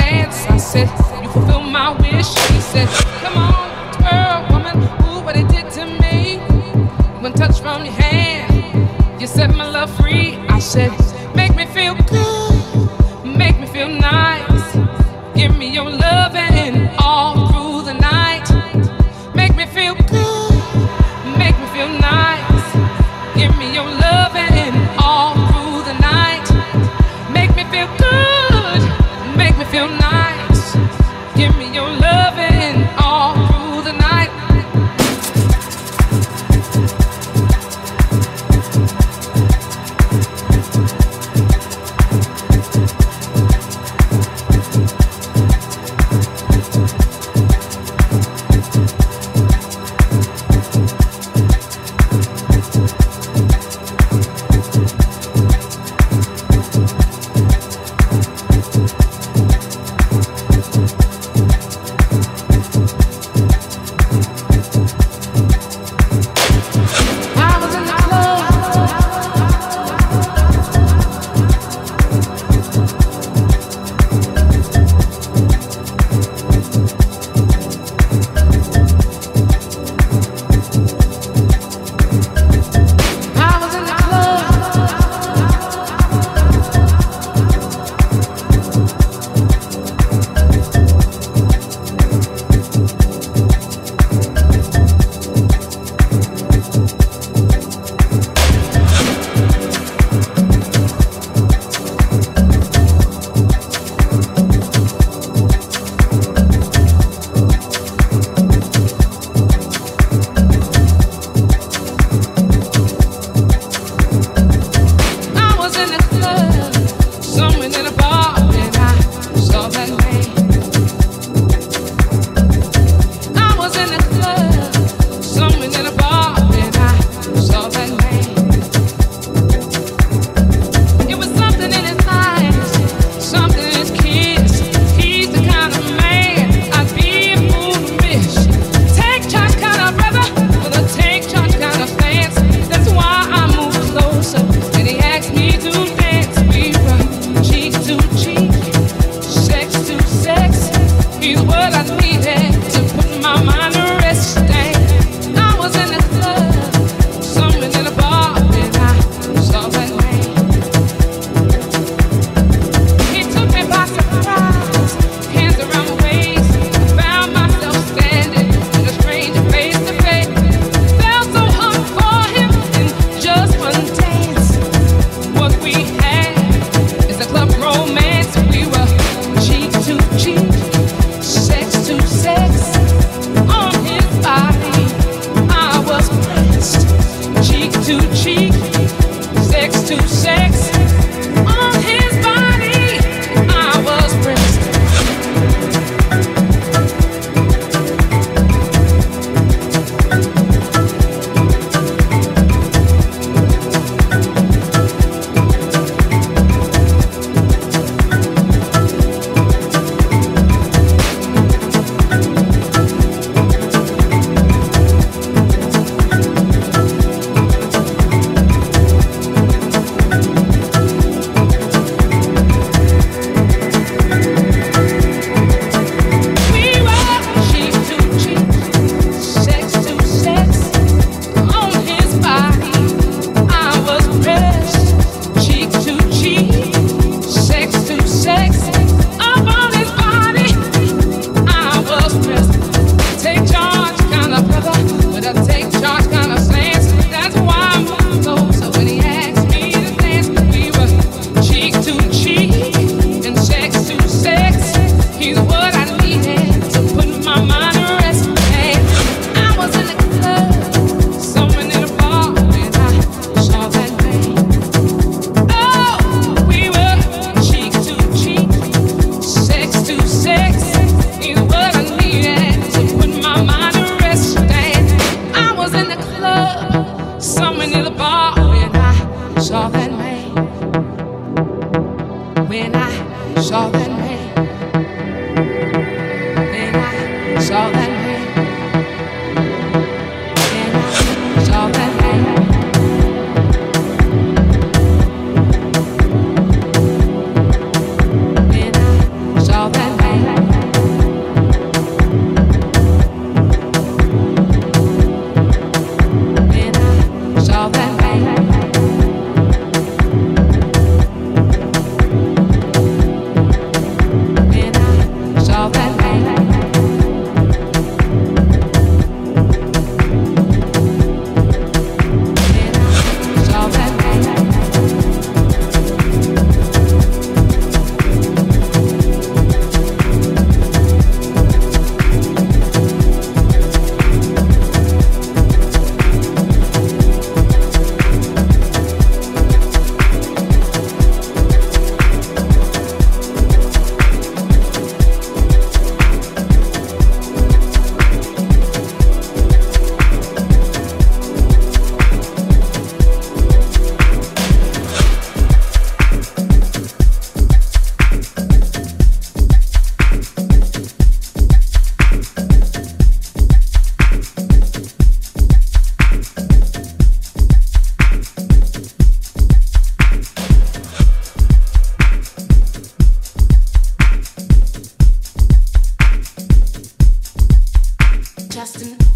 dance. I said, You fulfill my wish. He said, Come on, girl, woman, ooh, what it did to me. When touch from your hand, you set my love free. I said, Make me feel good, make me feel nice, give me your love and till